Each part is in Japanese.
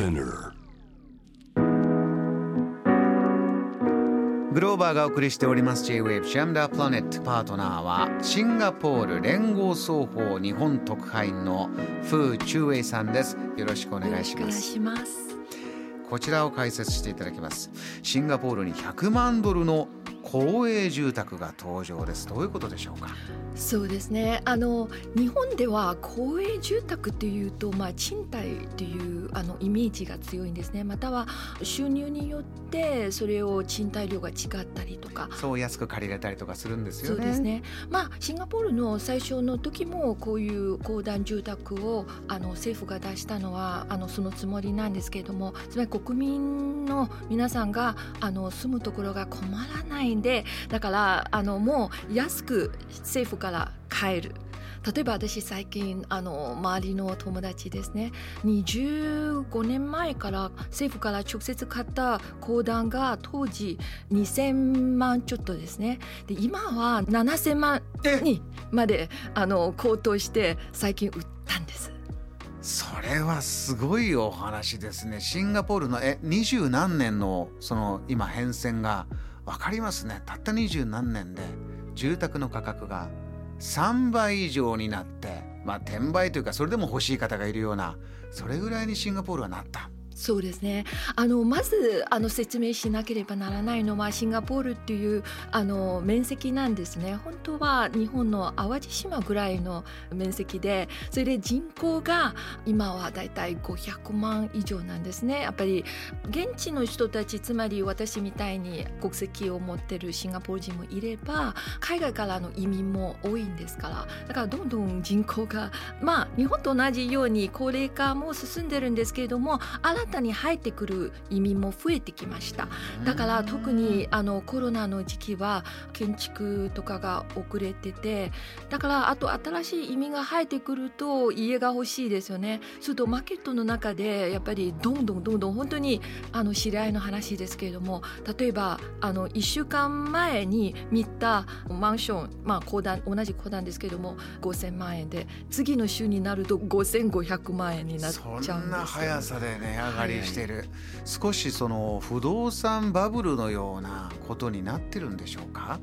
Spinner. グローバーがお送りしております J-Wave ジャムダープラネットパートナーはシンガポール連合双方日本特派員のフー・チュウエイさんです。よろしくお願いしお願いますします。こちらを解説していただきます。シンガポールに100万ドルの公営住宅が登場ですどういうことでしょうか？そうですね。あの日本では公営住宅っていうと、まあ賃貸っていうあのイメージが強いんですね。または収入によってそれを賃貸料が違ったりとか。そう安く借りれたりとかするんですよねそうですね。まあシンガポールの最初の時もこういう公団住宅をあの政府が出したのはあのそのつもりなんですけれども、つまり国民の皆さんがあの住むところが困らないんで、だからあのもう安く政府から買える。例えば私最近あの周りの友達ですね。25年前から政府から直接買った公団が当時2000万ちょっとですね。で今は7000万にまであの高騰して最近売ったんです。それはすごいお話ですね。シンガポールのえ二十何年のその今変遷が分かりますね。たった二十何年で住宅の価格が3倍以上になってまあ転売というかそれでも欲しい方がいるようなそれぐらいにシンガポールはなった。そうですね。あのまずあの説明しなければならないのはシンガポールっていうあの面積なんですね。本当は日本の淡路島ぐらいの面積でそれで人口が今はだいたい500万以上なんですね。やっぱり現地の人たちつまり私みたいに国籍を持ってるシンガポール人もいれば海外からの移民も多いんですから。だからどんどん人口がまあ日本と同じように高齢化も進んでるんですけれども新たに入ってくる移民も増えてきました。だから特にあのコロナの時期は建築とかが遅れててだからあと新しい移民が入ってくると家が欲しいですよね。するとマーケットの中でやっぱりどんどんどんどん本当にあの知り合いの話ですけれども例えばあの1週間前に見たマンションまあ公団同じ公団ですけれども5000万円で次の週になると5500万円になっちゃうんですよ。そんな速さで値上がりしてる、少しその不動産バブルのようなことになってるんでしょうか？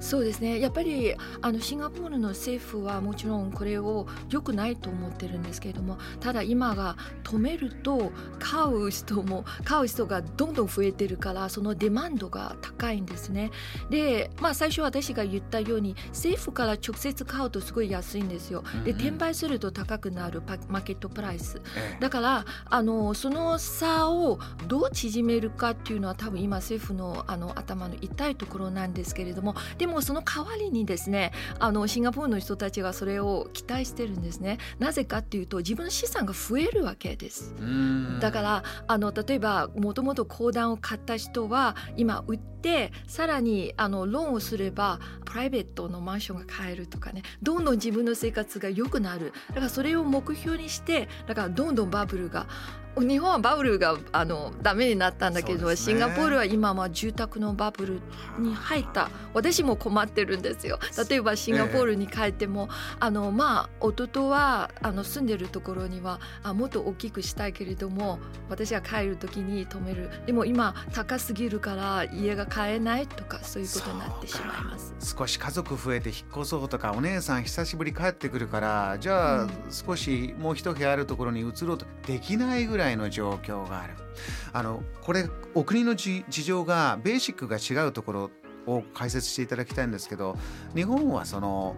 そうですね。やっぱりあのシンガポールの政府はもちろんこれを良くないと思ってるんですけれどもただ今が止めると買う人も買う人がどんどん増えてるからそのデマンドが高いんですね。で、まあ、最初私が言ったように政府から直接買うとすごい安いんですよ。で転売すると高くなるパマーケットプライス。ええ。だからあのその差をどう縮めるかっていうのは多分今政府のあの頭の痛いところなんですけれどもでもその代わりにですねあのシンガポールの人たちがそれを期待してるんですね。なぜかっていうと自分の資産が増えるわけです。うん。だからあの例えばもともと公団を買った人は今売ってさらにあのローンをすればプライベートのマンションが買えるとかねどんどん自分の生活が良くなる。だからそれを目標にしてだからどんどんバブルが日本はバブルがあのダメになったんだけど、ね。シンガポールは今は住宅のバブルに入った。私も困ってるんですよ。例えばシンガポールに帰っても、あのまあ弟はあの住んでるところにはあもっと大きくしたいけれども私が帰る時に止める。でも今高すぎるから家が買えないとかそういうことになってしまいます。少し家族増えて引っ越そうとかお姉さん久しぶり帰ってくるからじゃあ、うん。少しもう一部屋あるところに移ろうとできないぐらいの状況がある。あのこれお国のじ事情がベーシックが違うところを解説していただきたいんですけど日本はその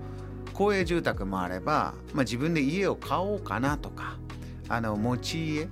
公営住宅もあれば、まあ、自分で家を買おうかなとかあの持ち家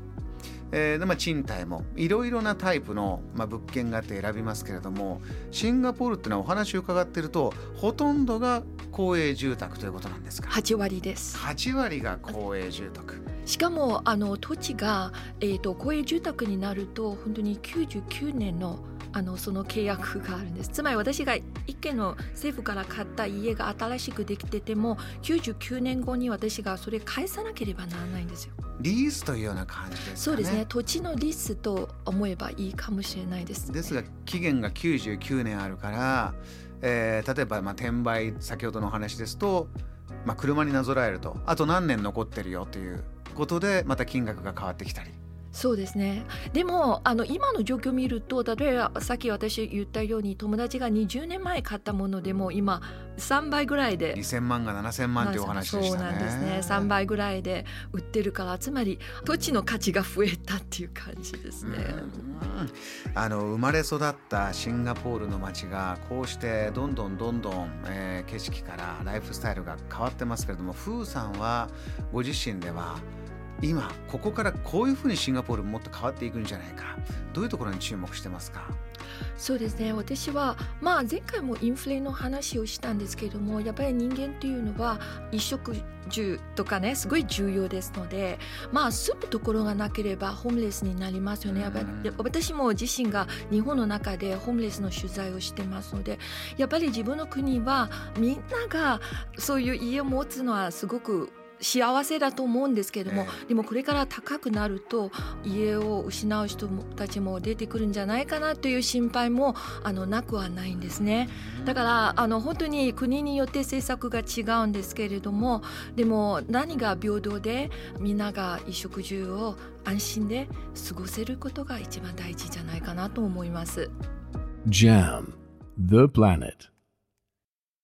えーでまあ、賃貸もいろいろなタイプの、まあ、物件があって選びますけれどもシンガポールっていうのはお話を伺ってるとほとんどが公営住宅ということなんですか？8割です。8割が公営住宅。しかもあの土地が、えー、と公営住宅になると本当に99年のあのその契約があるんです。つまり私が一軒の政府から買った家が新しくできてても99年後に私がそれ返さなければならないんですよリースというような感じですかね。そうですね。土地のリスと思えばいいかもしれないです、ね、ですが期限が99年あるから、えー例えばまあ転売先ほどのお話ですと、まあ、車になぞらえるとあと何年残ってるよということでまた金額が変わってきたりそうですねでもあの今の状況を見ると例えばさっき私言ったように友達が20年前買ったものでも今3倍ぐらいで2000万が7000万というお話でしたね。そうなんですね3倍ぐらいで売ってるからつまり土地の価値が増えたっていう感じですね。あの生まれ育ったシンガポールの街がこうしてどんどんどんどん、えー、景色からライフスタイルが変わってますけれどもフーさんはご自身では今ここからこういうふうにシンガポールもっと変わっていくんじゃないか。どういうところに注目してますか？そうですね。私は、まあ、前回もインフレの話をしたんですけれどもやっぱり人間っていうのは衣食住とかねすごい重要ですのでまあ住むところがなければホームレスになりますよね。やっぱり私も自身が日本の中でホームレスの取材をしてますのでやっぱり自分の国はみんながそういう家を持つのはすごく幸せだと思うんですけれども、えー、でもこれから高くなると家を失う人たちも出てくるんじゃないかなという心配もあのなくはないんですね。だからあの本当に国によって政策が違うんですけれどもでも何が平等でみんなが衣食住を安心で過ごせることが一番大事じゃないかなと思います。JAM The Planet